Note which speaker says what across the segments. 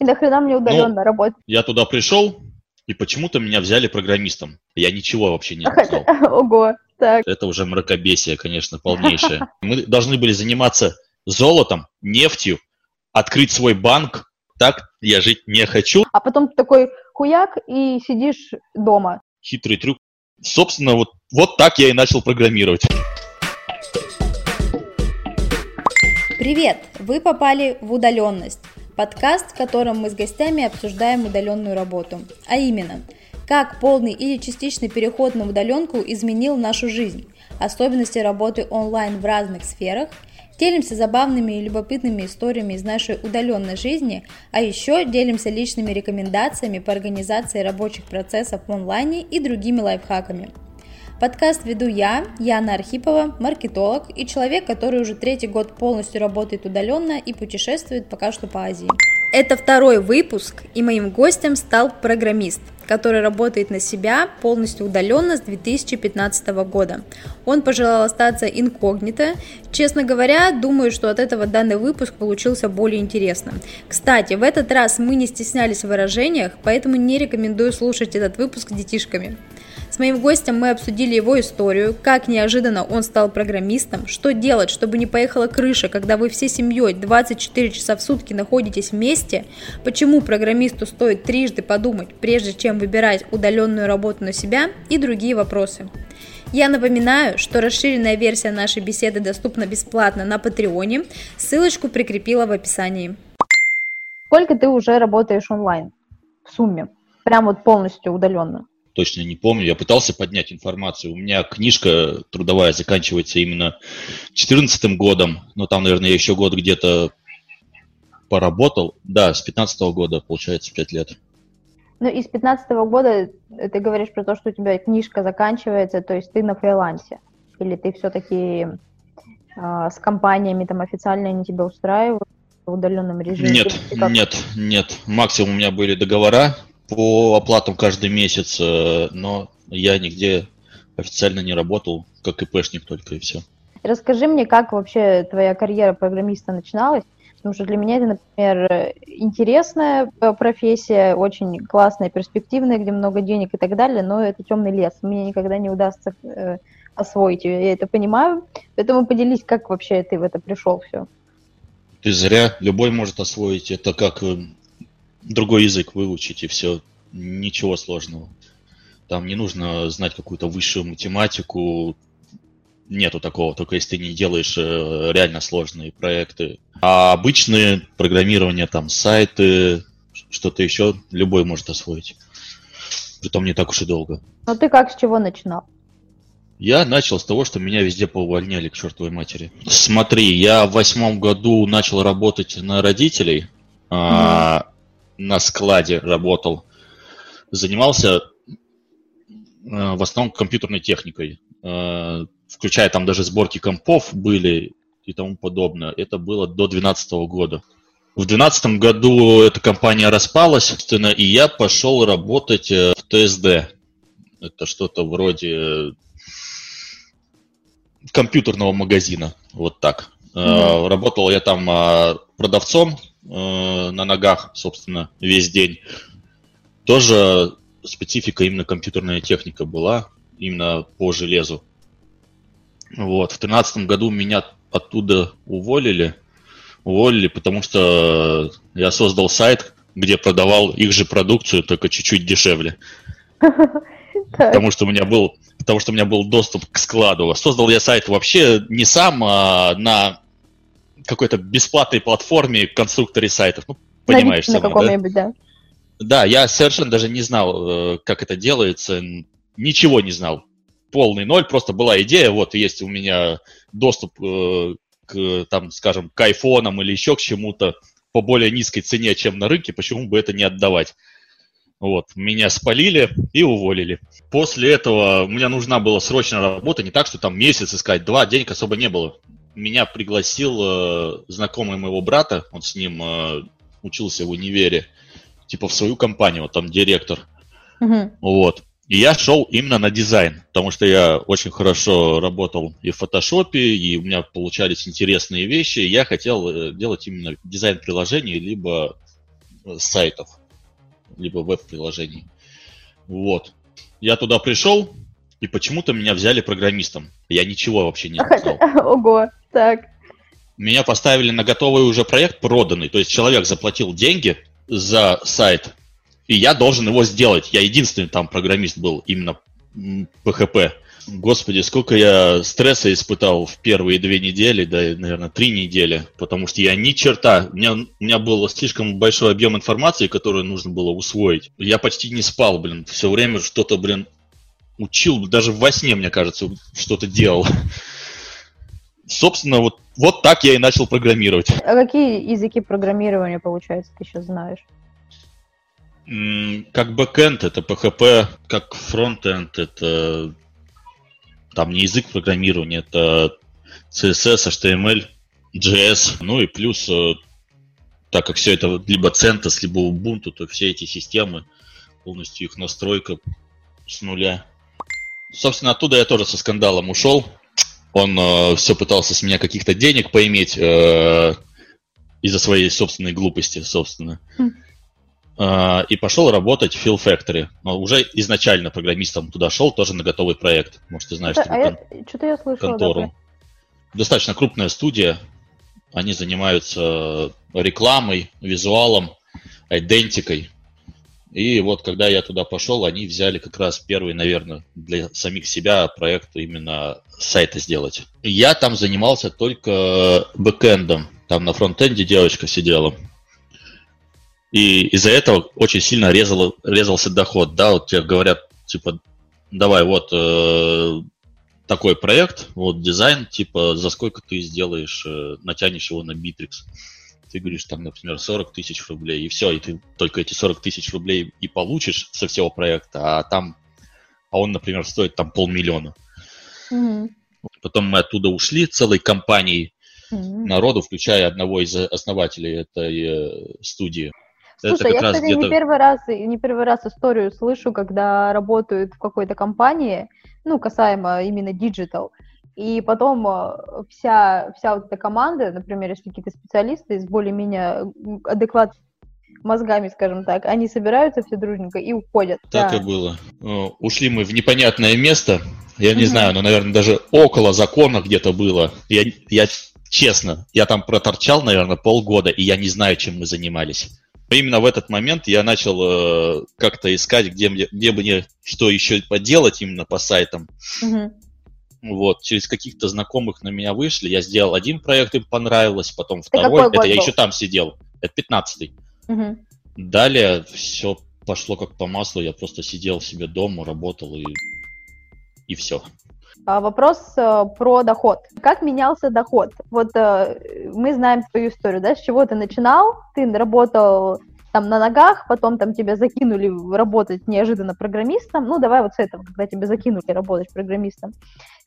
Speaker 1: И нахрена мне удаленно
Speaker 2: Ну,
Speaker 1: работать?
Speaker 2: Я туда пришел, и почему-то меня взяли программистом. Я ничего вообще не знал.
Speaker 1: Ого, так.
Speaker 2: Это уже мракобесие, конечно, полнейшее. Мы должны были заниматься золотом, нефтью, открыть свой банк. Так я жить не хочу.
Speaker 1: А потом ты такой хуяк и сидишь дома.
Speaker 2: Хитрый трюк. Собственно, вот, вот так я и начал программировать.
Speaker 3: Привет! Вы попали в удаленность. Подкаст, в котором мы с гостями обсуждаем удаленную работу. А именно, как полный или частичный переход на удаленку изменил нашу жизнь, особенности работы онлайн в разных сферах, делимся забавными и любопытными историями из нашей удаленной жизни, а еще делимся личными рекомендациями по организации рабочих процессов в онлайне и другими лайфхаками. Подкаст веду я, Яна Архипова, маркетолог и человек, который уже третий год полностью работает удаленно и путешествует пока что по Азии. Это второй выпуск, и моим гостем стал программист, который работает на себя полностью удаленно с 2015 года. Он пожелал остаться инкогнито. Честно говоря, думаю, что от этого данный выпуск получился более интересным. Кстати, в этот раз мы не стеснялись в выражениях, поэтому не рекомендую слушать этот выпуск детишками. С моим гостем мы обсудили его историю, как неожиданно он стал программистом, что делать, чтобы не поехала крыша, когда вы всей семьей 24 часа в сутки находитесь вместе, почему программисту стоит трижды подумать, прежде чем выбирать удаленную работу на себя и другие вопросы. Я напоминаю, что расширенная версия нашей беседы доступна бесплатно на Патреоне, ссылочку прикрепила в описании.
Speaker 1: Сколько ты уже работаешь онлайн в сумме? Прям вот полностью удаленно.
Speaker 2: Точно не помню. Я пытался поднять информацию. У меня книжка трудовая заканчивается именно 2014 годом. Но там, наверное, я еще год где-то поработал. Да, с 15 года, получается, 5 лет.
Speaker 1: Ну, из 15 года ты говоришь про то, что у тебя книжка заканчивается, то есть ты на фрилансе. Или ты все-таки э, с компаниями там официально они тебя устраивают в удаленном режиме?
Speaker 2: Нет, нет, нет. Максимум у меня были договора по оплатам каждый месяц, э, но я нигде официально не работал, как ИПшник только и все.
Speaker 1: Расскажи мне, как вообще твоя карьера программиста начиналась? Потому что для меня это, например, интересная э, профессия, очень классная, перспективная, где много денег и так далее, но это темный лес. Мне никогда не удастся э, освоить ее, я это понимаю. Поэтому поделись, как вообще ты в это пришел все.
Speaker 2: Ты зря, любой может освоить. Это как э, другой язык выучить и все. Ничего сложного. Там не нужно знать какую-то высшую математику. Нету такого, только если ты не делаешь э, реально сложные проекты. А обычные программирование, там, сайты, что-то еще, любой может освоить. Притом не так уж и долго.
Speaker 1: Но ты как, с чего начинал?
Speaker 2: Я начал с того, что меня везде поувольняли к чертовой матери. Смотри, я в восьмом году начал работать на родителей, а, на складе работал. Занимался а, в основном компьютерной техникой, а, включая там даже сборки компов были и тому подобное. Это было до 2012 года. В 2012 году эта компания распалась, собственно, и я пошел работать э, в ТСД. Это что-то вроде компьютерного магазина, вот так. Э, Работал я там э, продавцом э, на ногах, собственно, весь день. Тоже специфика именно компьютерная техника была, именно по железу. Вот, в тринадцатом году меня оттуда уволили, уволили, потому что я создал сайт, где продавал их же продукцию, только чуть-чуть дешевле. Потому что у меня был, потому что у меня был доступ к складу. Создал я сайт вообще не сам, а на какой-то бесплатной платформе конструкторе сайтов. Ну, понимаешь
Speaker 1: на
Speaker 2: сама, да?
Speaker 1: каком-нибудь, да?
Speaker 2: Да, я совершенно даже не знал, э, как это делается, ничего не знал. Полный ноль, просто была идея, вот есть у меня доступ э, к, там, скажем, к айфонам или еще к чему-то по более низкой цене, чем на рынке, почему бы это не отдавать? Вот, меня спалили и уволили. После этого мне нужна была срочная работа, не так, что там месяц искать, два, денег особо не было. Меня пригласил э, знакомый моего брата, он с ним э, учился в универе, типа в свою компанию, вот там директор.
Speaker 1: Мгм.
Speaker 2: Вот. И я шел именно на дизайн, потому что я очень хорошо работал и в фотошопе, и у меня получались интересные вещи. и Я хотел э, делать именно дизайн приложений, либо сайтов, либо веб-приложений. Вот. Я туда пришел, и почему-то меня взяли программистом. Я ничего вообще не знал.
Speaker 1: Ого, так.
Speaker 2: Меня поставили на готовый уже проект проданный. То есть человек заплатил деньги за сайт, и я должен его сделать. Я единственный там программист был, именно PHP. Господи, сколько я стресса испытал в первые две недели, да, наверное, три недели, потому что я ни черта, у меня, у меня был слишком большой объем информации, которую нужно было усвоить. Я почти не спал, блин, все время что-то, блин, учил, даже во сне, мне кажется, что-то делал. Собственно, вот, вот так я и начал программировать.
Speaker 1: А какие языки программирования, получается, ты сейчас знаешь?
Speaker 2: Как бэкэнд это PHP, как фронтенд это там не язык программирования, это CSS, HTML, JS, ну и плюс, э, так как все это либо CentOS, либо Ubuntu, то все эти системы, полностью их настройка с нуля. Собственно, оттуда я тоже со скандалом ушел. Он э, все пытался с меня каких-то денег поиметь э, из-за своей собственной глупости, собственно. Хм. Э, и пошел работать в Fill Factory. Но уже изначально программистом туда шел, тоже на готовый проект. Может, ты знаешь,
Speaker 1: что а я, что-то я слышала, контору. Да,
Speaker 2: Достаточно крупная студия. Они занимаются рекламой, визуалом, идентикой. И вот когда я туда пошел, они взяли как раз первый, наверное, для самих себя проект именно сайта сделать. Я там занимался только бэкэндом. Там на фронтенде девочка сидела. И из-за этого очень сильно резал, резался доход. Да, вот тебе говорят, типа, давай, вот э, такой проект, вот дизайн, типа, за сколько ты сделаешь, э, натянешь его на Bittrex. Ты говоришь, там, например, 40 тысяч рублей, и все, и ты только эти 40 тысяч рублей и получишь со всего проекта, а там, а он, например, стоит там полмиллиона. Mm-hmm. Потом мы оттуда ушли целой компанией mm-hmm. народу, включая одного из основателей этой э, студии.
Speaker 1: Слушай, я, кстати, не первый, раз, не первый раз историю слышу, когда работают в какой-то компании, ну, касаемо именно digital, и потом э, вся, вся вот эта команда, например, если какие-то специалисты с более-менее адекватными мозгами, скажем так, они собираются все дружненько и уходят.
Speaker 2: Так да. и было. Ушли мы в непонятное место, я не знаю, но, наверное, даже около закона где-то было. Я, я честно, я там проторчал, наверное, полгода, и я не знаю, чем мы занимались. Именно в этот момент я начал э, как-то искать, где, мне, где бы мне что еще поделать именно по сайтам. Угу. Вот, через каких-то знакомых на меня вышли. Я сделал один проект, им понравилось, потом второй. Это я еще там сидел. Это пятнадцатый. Угу. Далее все пошло как по маслу. Я просто сидел себе дома, работал и, и все.
Speaker 1: А, вопрос э, про доход. Как менялся доход? Вот э, мы знаем твою историю, да, с чего ты начинал, ты работал там на ногах, потом там тебя закинули работать неожиданно программистом, ну давай вот с этого, когда тебя закинули работать программистом.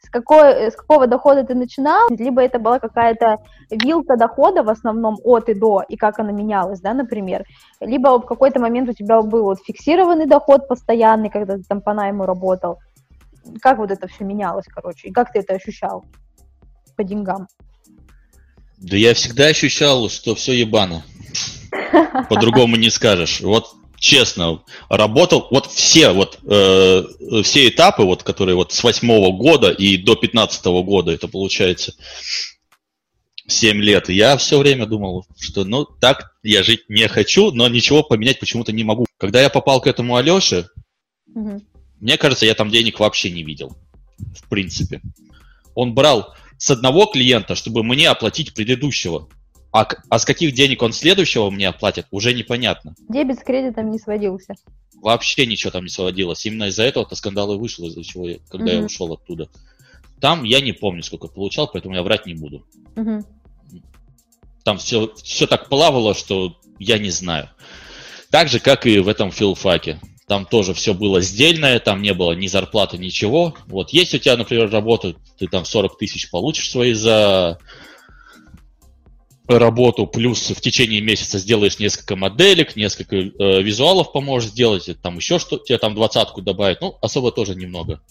Speaker 1: С, какой, с какого дохода ты начинал, либо это была какая-то вилка дохода в основном от и до, и как она менялась, да, например, либо в какой-то момент у тебя был вот фиксированный доход постоянный, когда ты там по найму работал, как вот это все менялось, короче, и как ты это ощущал по деньгам?
Speaker 2: Да я всегда ощущал, что все ебано. По-другому не скажешь. Вот честно, работал, вот все, вот, э, все этапы, вот, которые вот с восьмого года и до пятнадцатого года, это получается 7 лет, я все время думал, что ну так я жить не хочу, но ничего поменять почему-то не могу. Когда я попал к этому Алёше, угу. Мне кажется, я там денег вообще не видел, в принципе. Он брал с одного клиента, чтобы мне оплатить предыдущего. А, а с каких денег он следующего мне оплатит, уже непонятно.
Speaker 1: Дебет с кредитом не сводился.
Speaker 2: Вообще ничего там не сводилось. Именно из-за этого-то скандал и вышел, из-за чего, я, когда угу. я ушел оттуда. Там я не помню, сколько получал, поэтому я врать не буду. Угу. Там все, все так плавало, что я не знаю. Так же, как и в этом филфаке. Там тоже все было сдельное, там не было ни зарплаты, ничего. Вот есть у тебя, например, работа, ты там 40 тысяч получишь свои за работу, плюс в течение месяца сделаешь несколько моделек, несколько э, визуалов поможешь сделать, там еще что, тебе там двадцатку добавить, ну, особо тоже немного.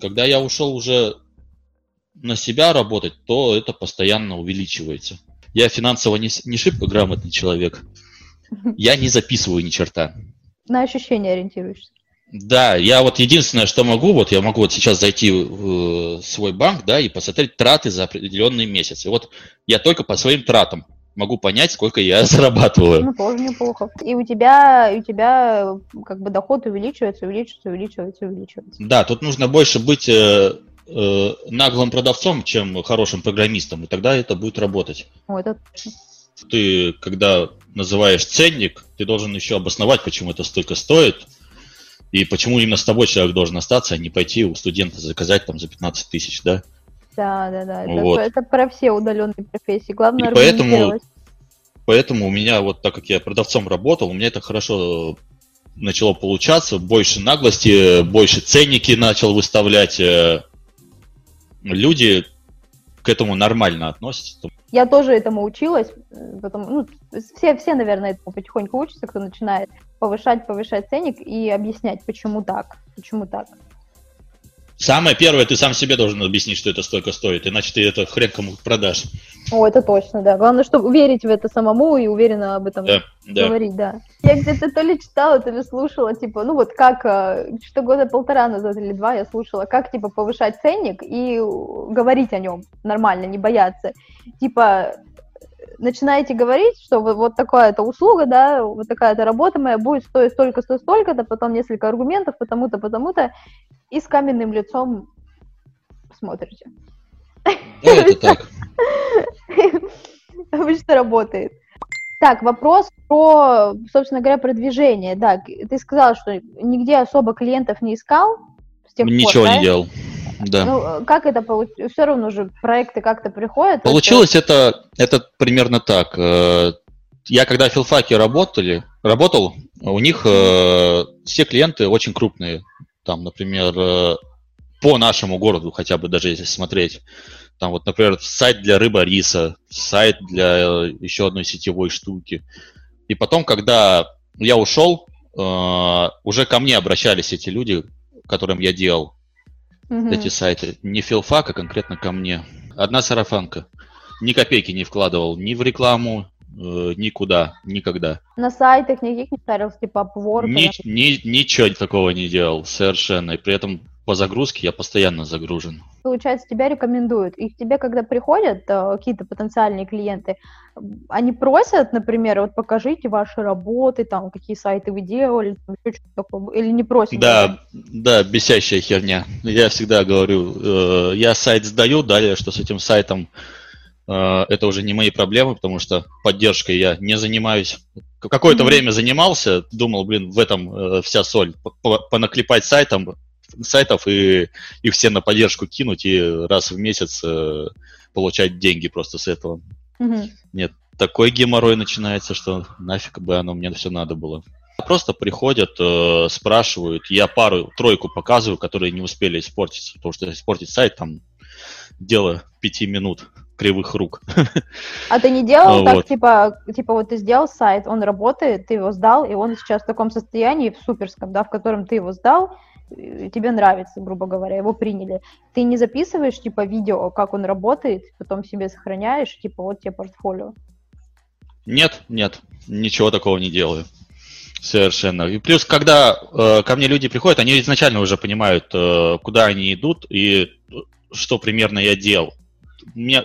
Speaker 2: Когда я ушел уже на себя работать, то это постоянно увеличивается. Я финансово не, не шибко грамотный человек, я не записываю ни черта.
Speaker 1: На ощущения ориентируешься.
Speaker 2: Да, я вот единственное, что могу, вот я могу вот сейчас зайти в э, свой банк, да, и посмотреть траты за определенный месяц. И вот я только по своим тратам могу понять, сколько я зарабатываю.
Speaker 1: Ну, тоже неплохо. И у тебя, и у тебя как бы доход увеличивается, увеличивается, увеличивается, увеличивается.
Speaker 2: Да, тут нужно больше быть э, э, наглым продавцом, чем хорошим программистом, и тогда это будет работать.
Speaker 1: О, это точно.
Speaker 2: Ты, когда называешь ценник, ты должен еще обосновать, почему это столько стоит, и почему именно с тобой человек должен остаться, а не пойти у студента заказать там за 15 тысяч, да?
Speaker 1: Да, да, да.
Speaker 2: Вот.
Speaker 1: Это, это про все удаленные профессии. Главное
Speaker 2: И поэтому, поэтому у меня, вот так как я продавцом работал, у меня это хорошо начало получаться, больше наглости, больше ценники начал выставлять. э, Люди к этому нормально относятся.
Speaker 1: Я тоже этому училась, э, потом, ну, все, все, наверное, этому потихоньку учатся, кто начинает повышать, повышать ценник и объяснять, почему так, почему так.
Speaker 2: Самое первое, ты сам себе должен объяснить, что это столько стоит, иначе ты это хрен кому продашь.
Speaker 1: О, это точно, да. Главное, чтобы верить в это самому и уверенно об этом
Speaker 2: Да, да.
Speaker 1: говорить, да. Я где-то то ли читала, то ли слушала, типа, ну вот как, э, что года полтора назад или два я слушала, как, типа, повышать ценник и говорить о нем нормально, не бояться. Типа, начинаете говорить, что вот, вот такая-то услуга, да, вот такая-то работа моя будет стоить столько-то, столько-то, потом несколько аргументов, потому-то, потому-то, и с каменным лицом смотрите.
Speaker 2: Да, это так.
Speaker 1: Обычно работает. Так, вопрос про, собственно говоря, продвижение. Да, ты сказал, что нигде особо клиентов не искал с тех пор,
Speaker 2: Ничего
Speaker 1: да?
Speaker 2: не делал. Да.
Speaker 1: Ну, э, как это получилось? Все равно же проекты как-то приходят.
Speaker 2: Получилось это, это примерно так. Э, Я когда в филфаке работали, работал, у них э, все клиенты очень крупные. Там, например, э, по нашему городу, хотя бы даже если смотреть. Там вот, например, сайт для рыба риса, сайт для э, еще одной сетевой штуки. И потом, когда я ушел, э, уже ко мне обращались эти люди, которым я делал
Speaker 1: Мгм.
Speaker 2: эти сайты. Не филфак, а конкретно ко мне. Одна сарафанка. Ни копейки не вкладывал ни в рекламу, э, никуда, никогда.
Speaker 1: На сайтах никаких не старился, типа Upwork.
Speaker 2: Ни- ни- ничего такого не делал совершенно. И при этом по загрузке я постоянно загружен.
Speaker 1: получается, тебя рекомендуют. И к тебе, когда приходят э, какие-то потенциальные клиенты, они просят, например, вот покажите ваши работы, там, какие сайты вы делали, там, еще что-то такое, или не просят?
Speaker 2: Да, да, бесящая херня. Я всегда говорю, э, я сайт сдаю, далее, что с этим сайтом э, это уже не мои проблемы, потому что поддержкой я не занимаюсь. Какое-то
Speaker 1: Мгм.
Speaker 2: время занимался, думал, блин, в этом э, вся соль. Понаклепать сайтом, сайтов и их все на поддержку кинуть и раз в месяц э, получать деньги просто с этого.
Speaker 1: Мгм.
Speaker 2: Такой геморрой начинается, что нафиг бы оно мне все надо было. Просто приходят, э, спрашивают, я пару-тройку показываю, которые не успели испортиться, потому что испортить сайт там дело пяти минут кривых рук.
Speaker 1: А ты не делал так,
Speaker 2: вот.
Speaker 1: типа, типа вот ты сделал сайт, он работает, ты его сдал, и он сейчас в таком состоянии, в суперском, да, в котором ты его сдал, и тебе нравится, грубо говоря, его приняли. Ты не записываешь, типа, видео, как он работает, потом себе сохраняешь, типа, вот тебе портфолио.
Speaker 2: Нет, нет, ничего такого не делаю. Совершенно. И плюс, когда э, ко мне люди приходят, они изначально уже понимают, э, куда они идут и э, что примерно я делал. Мне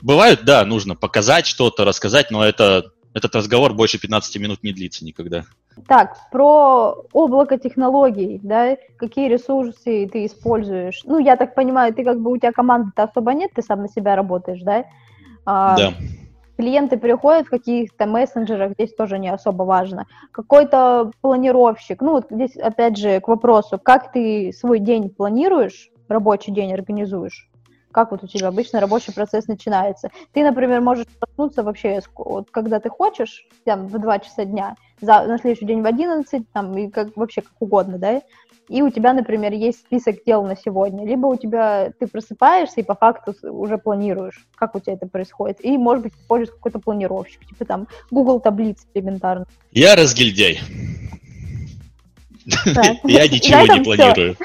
Speaker 2: бывает, да, нужно показать что-то, рассказать, но это этот разговор больше 15 минут не длится никогда.
Speaker 1: Так, про облако технологий, да, какие ресурсы ты используешь? Ну, я так понимаю, ты как бы, у тебя команды-то особо нет, ты сам на себя работаешь, да? А,
Speaker 2: Да.
Speaker 1: клиенты приходят в каких-то мессенджерах, здесь тоже не особо важно. Какой-то планировщик, ну вот здесь опять же к вопросу, как ты свой день планируешь, рабочий день организуешь? Как вот у тебя обычно рабочий процесс начинается? Ты, например, можешь проснуться вообще, вот, когда ты хочешь, там, в 2 часа дня, за, на следующий день в 11, там, и как, вообще как угодно, да? И у тебя, например, есть список дел на сегодня, либо у тебя ты просыпаешься и по факту уже планируешь, как у тебя это происходит. И, может быть, используешь какой-то планировщик, типа там Google таблиц элементарно.
Speaker 2: Я разгильдяй. Я ничего не планирую.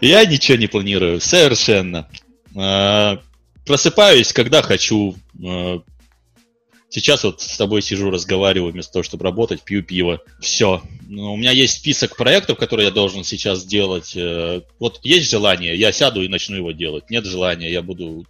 Speaker 2: Я ничего не планирую, совершенно. А, Просыпаюсь, когда хочу. А, Сейчас вот с тобой сижу, разговариваю, вместо того, чтобы работать, пью пиво. Все. Ну, у меня есть список проектов, которые я должен сейчас сделать. Э, вот есть желание, я сяду и начну его делать. Нет желания, я буду...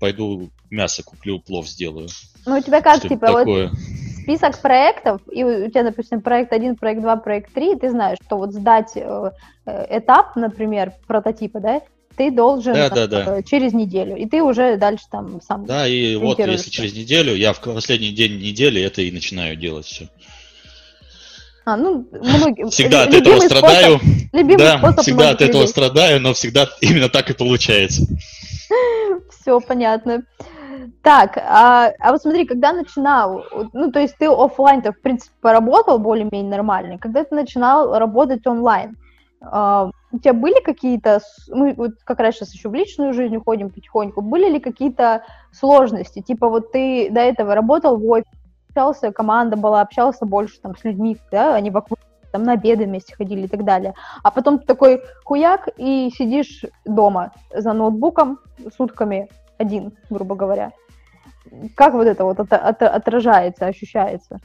Speaker 2: Пойду мясо куплю, плов сделаю.
Speaker 1: Ну, у тебя как, типа, такое. вот список проектов, и у тебя, допустим, проект 1, проект 2, проект 3, ты знаешь, что вот сдать э, э, этап, например, прототипа, да, ты должен да, да, да. через неделю, и ты уже дальше там сам.
Speaker 2: Да, и вот если через неделю, я в последний день недели это и начинаю делать все. А, ну, многие, всегда от этого способ, страдаю. Любимый да, способ всегда от этого людей. страдаю, но всегда именно так и получается.
Speaker 1: Все понятно. Так, а, а вот смотри, когда начинал, ну, то есть ты офлайн-то, в принципе, поработал более-менее нормально, когда ты начинал работать онлайн, Uh, у тебя были какие-то, мы вот как раз сейчас еще в личную жизнь уходим потихоньку, были ли какие-то сложности? Типа вот ты до этого работал в офисе, общался, команда была, общался больше там с людьми, да, они вокруг там на обеды вместе ходили и так далее. А потом ты такой хуяк и сидишь дома за ноутбуком сутками один, грубо говоря. Как вот это вот от, от, отражается, ощущается?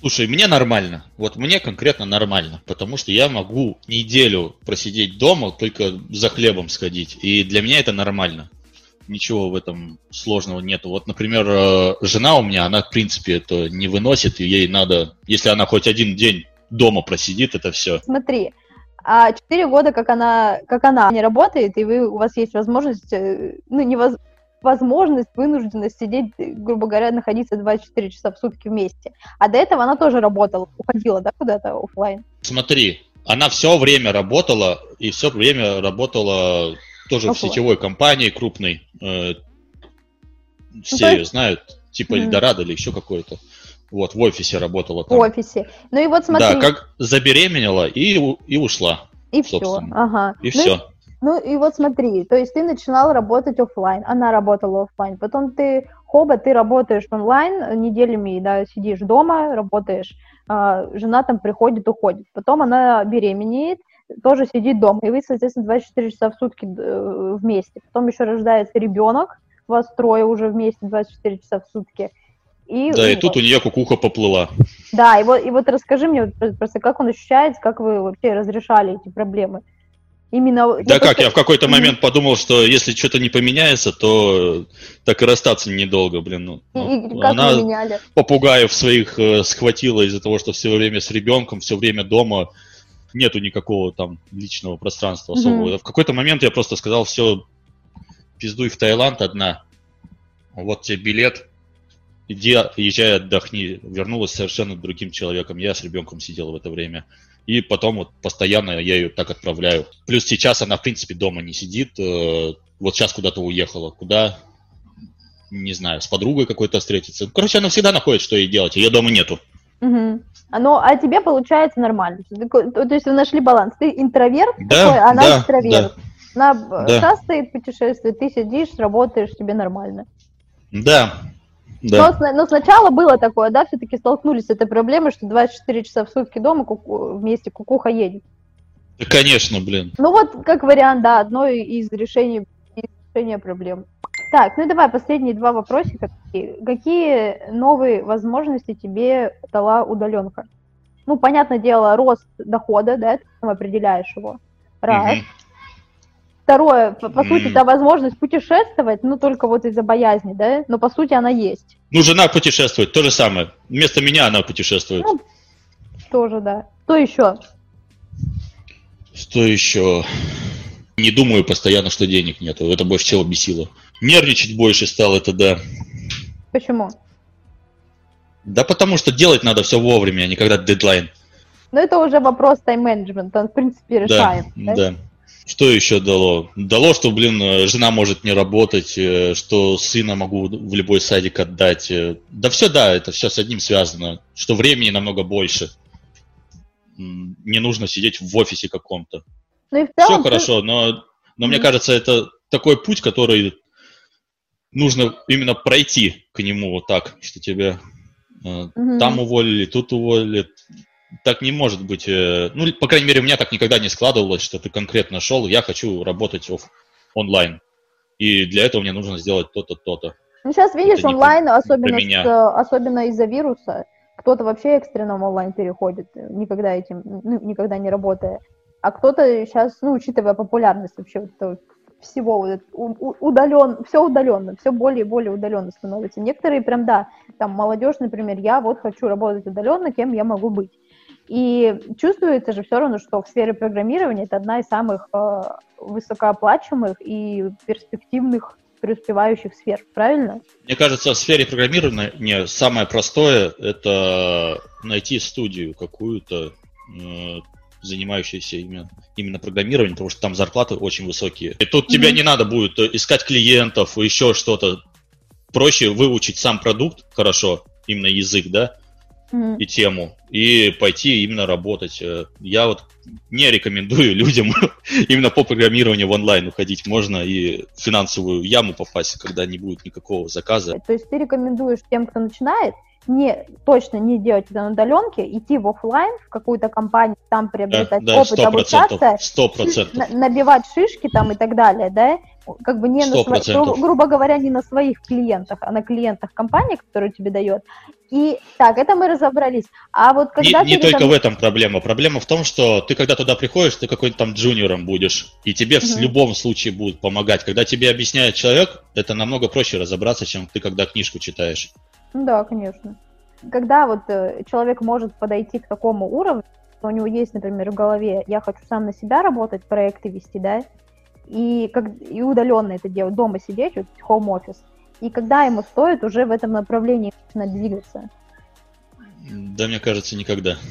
Speaker 2: Слушай, мне нормально. Вот мне конкретно нормально, потому что я могу неделю просидеть дома, только за хлебом сходить. И для меня это нормально. Ничего в этом сложного нету. Вот, например, э, жена у меня, она, в принципе, это не выносит, и ей надо, если она хоть один день дома просидит, это все.
Speaker 1: Смотри, а четыре года, как она, как она не работает, и вы, у вас есть возможность, э, ну, не воз, возможность, вынужденность сидеть, грубо говоря, находиться 24 часа в сутки вместе. А до этого она тоже работала, уходила, да, куда-то офлайн.
Speaker 2: Смотри, она все время работала, и все время работала тоже офлайн. в сетевой компании крупной. Э, все ну, ее есть... знают, типа mm-hmm. Эльдорадо или еще какой-то. Вот, в офисе работала там.
Speaker 1: В офисе. Ну и вот смотри.
Speaker 2: Да, как забеременела и, и ушла.
Speaker 1: И все, ага.
Speaker 2: И ну все.
Speaker 1: Ну и вот смотри, то есть ты начинал работать офлайн, она работала офлайн, потом ты, хоба, ты работаешь онлайн неделями, да, сидишь дома, работаешь, э, жена там приходит, уходит, потом она беременеет, тоже сидит дома, и вы, соответственно, 24 часа в сутки э, вместе, потом еще рождается ребенок, вас трое уже вместе 24 часа в сутки,
Speaker 2: и, да, и вот. тут у нее кукуха поплыла.
Speaker 1: Да, и вот, и вот расскажи мне просто, как он ощущается, как вы вообще разрешали эти проблемы.
Speaker 2: Именно... Да как, я в какой-то момент подумал, что если что-то не поменяется, то так и расстаться недолго, блин. Ну, и, и как она меняли? попугаев своих э, схватила из-за того, что все время с ребенком, все время дома, нету никакого там личного пространства особого. Mm-hmm. В какой-то момент я просто сказал, все, пиздуй в Таиланд одна, вот тебе билет, иди, езжай, отдохни. Вернулась совершенно другим человеком. Я с ребенком сидел в это время. И потом вот постоянно я ее так отправляю. Плюс сейчас она, в принципе, дома не сидит. Э, вот сейчас куда-то уехала. Куда? Не знаю, с подругой какой-то встретиться. Короче, она всегда находит, что ей делать. Ее дома нету.
Speaker 1: Угу. Ну, а тебе получается нормально. То есть вы нашли баланс. Ты интроверт, да, такой, она да, экстраверт. Да. Она да. шастает, путешествует, ты сидишь, работаешь, тебе нормально.
Speaker 2: Да,
Speaker 1: да. Но, но сначала было такое, да, все-таки столкнулись с этой проблемой, что 24 часа в сутки дома куку, вместе кукуха едет.
Speaker 2: Да, конечно, блин.
Speaker 1: Ну вот, как вариант, да, одно из решений, из решения проблем. Так, ну давай последние два вопросика. Какие новые возможности тебе дала удаленка? Ну, понятное дело, рост дохода, да, ты определяешь его. Раз. Угу. Второе, по, по сути, это возможность путешествовать, ну, только вот из-за боязни, да, но по сути она есть.
Speaker 2: Ну, жена путешествует, то же самое. Вместо меня она путешествует. Ну,
Speaker 1: тоже, да. Что еще?
Speaker 2: Что еще? Не думаю постоянно, что денег нету. Это больше всего бесило. Нервничать больше стал, это да.
Speaker 1: Почему?
Speaker 2: Да потому что делать надо все вовремя, а не когда дедлайн.
Speaker 1: Ну, это уже вопрос тайм-менеджмента, он, в принципе, решаем.
Speaker 2: Да, да. да. Что еще дало? Дало, что, блин, э, жена может не работать, э, что сына могу в любой садик отдать. Э. Да все, да, это все с одним связано. Что времени намного больше. Не нужно сидеть в офисе каком-то. Ну все хорошо, но, но mm мне кажется, это такой путь, который нужно именно пройти к нему вот так, что тебя mm там уволили, тут уволили, так не может быть. Э, ну, по крайней мере, у меня так никогда не складывалось, что ты конкретно шел, я хочу работать оф онлайн. И для этого мне нужно сделать то-то, то-то.
Speaker 1: Ну, сейчас, видишь, онлайн, особенно, с, особенно из-за вируса, кто-то вообще экстренно в онлайн переходит, никогда этим, ну, никогда не работая. А кто-то сейчас, ну, учитывая популярность вообще вот всего вот, удален, все удаленно, все более и более удаленно становится. Некоторые прям, да, там молодежь, например, я вот хочу работать удаленно, кем я могу быть. И чувствуется же все равно, что в сфере программирования это одна из самых э, высокооплачиваемых и перспективных преуспевающих сфер, правильно?
Speaker 2: Мне кажется, в сфере программирования самое простое – это найти студию какую-то, э, занимающуюся именно, именно программированием, потому что там зарплаты очень высокие. И тут mm-hmm. тебе не надо будет искать клиентов, еще что-то. Проще выучить сам продукт хорошо, именно язык, да, mm-hmm. и тему, и пойти именно работать. Э, я вот не рекомендую людям именно по программированию в онлайн уходить. Можно и в финансовую яму попасть, когда не будет никакого заказа.
Speaker 1: То есть ты рекомендуешь тем, кто начинает, не, точно не делать это на удаленке, идти в офлайн в какую-то компанию, там приобретать да, да, опыт, 100%, обучаться,
Speaker 2: 100%.
Speaker 1: набивать шишки там и так далее, да, как бы не 100%. на своих, гру, грубо говоря, не на своих клиентах, а на клиентах компании, которую тебе дает. И так, это мы разобрались. А вот когда
Speaker 2: не, не только там... в этом проблема. Проблема в том, что ты когда туда приходишь, ты какой-то там джуниором будешь, и тебе угу. в любом случае будут помогать. Когда тебе объясняет человек, это намного проще разобраться, чем ты когда книжку читаешь.
Speaker 1: Да, конечно. Когда вот э, человек может подойти к такому уровню, что у него есть, например, в голове, я хочу сам на себя работать, проекты вести, да, и, как, и удаленно это делать, дома сидеть, вот home office, и когда ему стоит уже в этом направлении двигаться?
Speaker 2: Да, мне кажется, никогда.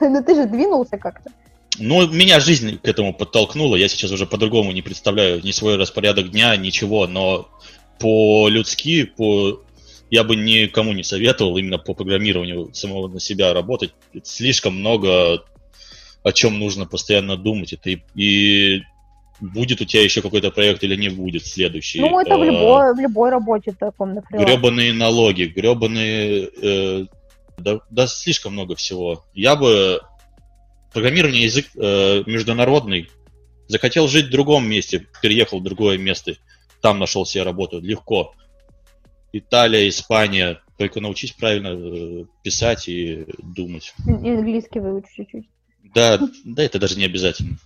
Speaker 1: Ну ты же двинулся как-то.
Speaker 2: Ну, меня жизнь к этому подтолкнула. Я сейчас уже по-другому не представляю ни свой распорядок дня, ничего. Но по-людски, по... я бы никому не советовал именно по программированию самого на себя работать. Это слишком много о чем нужно постоянно думать. Это и, и будет у тебя еще какой-то проект или не будет следующий.
Speaker 1: Ну, это в а, любой, в любой работе таком,
Speaker 2: например. Гребаные налоги, гребаные... Э, да, да, слишком много всего. Я бы... Программирование язык э, международный. Захотел жить в другом месте, переехал в другое место. Там нашел себе работу. Легко. Италия, Испания. Только научись правильно э, писать и думать.
Speaker 1: И английский выучить чуть-чуть.
Speaker 2: Да, да, это даже не обязательно.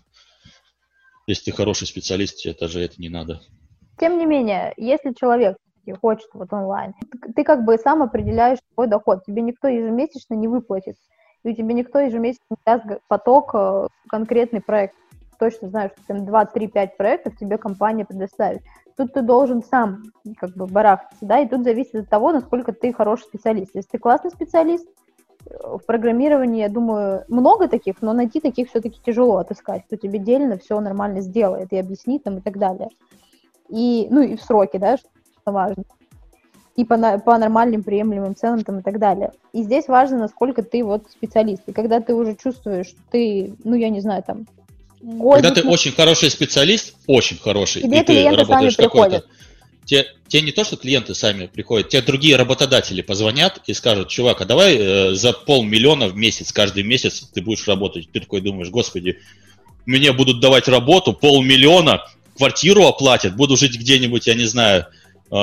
Speaker 2: Если ты хороший специалист, тебе даже это не надо.
Speaker 1: Тем не менее, если человек хочет вот онлайн, ты как бы сам определяешь свой доход, тебе никто ежемесячно не выплатит, и тебе никто ежемесячно не даст поток э, конкретный проект. Точно знаешь, что там 2, 3, 5 проектов тебе компания предоставит. Тут ты должен сам как бы барахтаться, да, и тут зависит от того, насколько ты хороший специалист. Если ты классный специалист, в программировании, я думаю, много таких, но найти таких все-таки тяжело отыскать, кто тебе дельно все нормально сделает и объяснит там и так далее. И, ну и в сроки, да, что важно. И по, по нормальным приемлемым ценам там и так далее. И здесь важно, насколько ты вот специалист. И когда ты уже чувствуешь, что ты, ну я не знаю, там,
Speaker 2: годик, Когда ты очень хороший специалист, очень хороший, тебе и ты работаешь какой-то те, те не то, что клиенты сами приходят, те другие работодатели позвонят и скажут, чувак, а давай э, за полмиллиона в месяц, каждый месяц ты будешь работать. Ты такой думаешь, господи, мне будут давать работу, полмиллиона, квартиру оплатят, буду жить где-нибудь, я не знаю, э,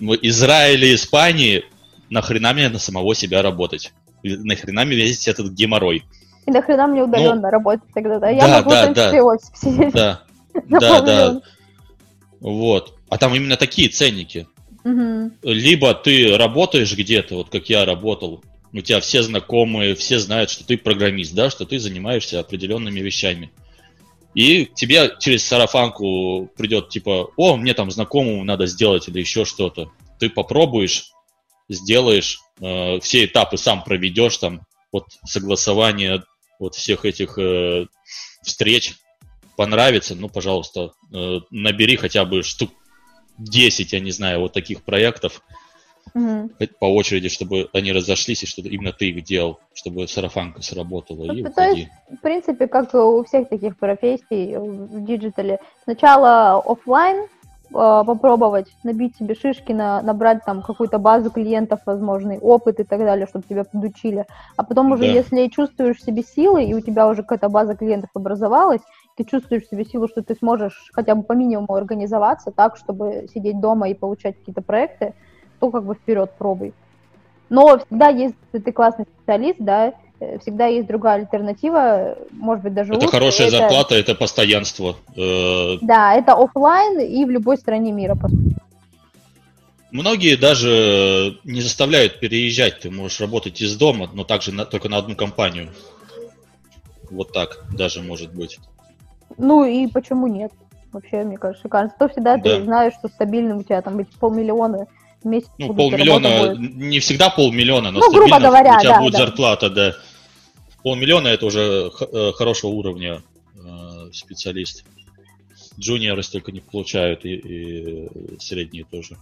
Speaker 2: в Израиле, Испании, нахрена мне на самого себя работать? Нахрена мне весь этот геморрой?
Speaker 1: И нахрена мне удаленно ну, работать тогда, да? Я да, могу да,
Speaker 2: да, офис сидеть. Да, да, да. Вот. А там именно такие ценники. Угу. Либо ты работаешь где-то, вот как я работал, у тебя все знакомые, все знают, что ты программист, да, что ты занимаешься определенными вещами. И тебе через сарафанку придет типа, о, мне там знакомому надо сделать или еще что-то. Ты попробуешь, сделаешь, э, все этапы сам проведешь там, вот согласование вот всех этих э, встреч, понравится, ну, пожалуйста, э, набери хотя бы штук 10, я не знаю, вот таких проектов. Угу. по очереди, чтобы они разошлись, и чтобы именно ты их делал, чтобы сарафанка сработала, ну, и
Speaker 1: то есть, в принципе, как у всех таких профессий в digital е, сначала офлайн попробовать набить себе шишки, на, набрать там какую-то базу клиентов, возможный опыт и так далее, чтобы тебя подучили. А потом уже, да. если чувствуешь себе силы, и у тебя уже какая-то база клиентов образовалась, ты чувствуешь себе силу, что ты сможешь хотя бы по минимуму организоваться так, чтобы сидеть дома и получать какие-то проекты, то как бы вперед пробуй. Но всегда есть, если ты классный специалист, да, всегда есть другая альтернатива, может быть, даже
Speaker 2: Это
Speaker 1: лучше.
Speaker 2: хорошая
Speaker 1: это,
Speaker 2: зарплата, это постоянство. Э,
Speaker 1: Да, это офлайн и в любой стране мира, по сути.
Speaker 2: Многие даже не заставляют переезжать. Ты можешь работать из дома, но также на, только на одну компанию. Вот так даже может быть.
Speaker 1: Ну и почему нет? Вообще, мне кажется, шикарно. То всегда
Speaker 2: Да.
Speaker 1: ты знаешь, что стабильным у тебя там быть полмиллиона в месяц.
Speaker 2: Ну, полмиллиона, не всегда полмиллиона, но
Speaker 1: Ну, грубо
Speaker 2: стабильно
Speaker 1: говоря,
Speaker 2: у тебя
Speaker 1: да,
Speaker 2: будет
Speaker 1: да.
Speaker 2: зарплата, да. Полмиллиона это уже э, хорошего уровня э, специалист. Джуниоры столько не получают, и, и средние тоже.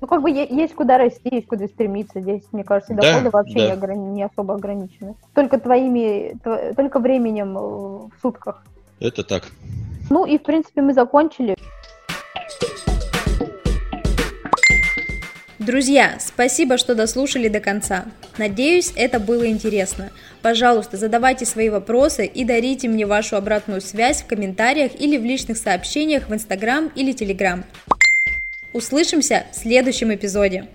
Speaker 1: Ну, как бы есть куда расти, есть куда стремиться. Здесь, мне кажется,
Speaker 2: Да,
Speaker 1: доходы вообще
Speaker 2: да.
Speaker 1: не, ограни- не особо ограничены. Только твоими, тв- только временем э, в сутках.
Speaker 2: Это так.
Speaker 1: Ну и, в принципе, мы закончили.
Speaker 3: Друзья, спасибо, что дослушали до конца. Надеюсь, это было интересно. Пожалуйста, задавайте свои вопросы и дарите мне вашу обратную связь в комментариях или в личных сообщениях в Инстаграм или Телеграм. Услышимся в следующем эпизоде.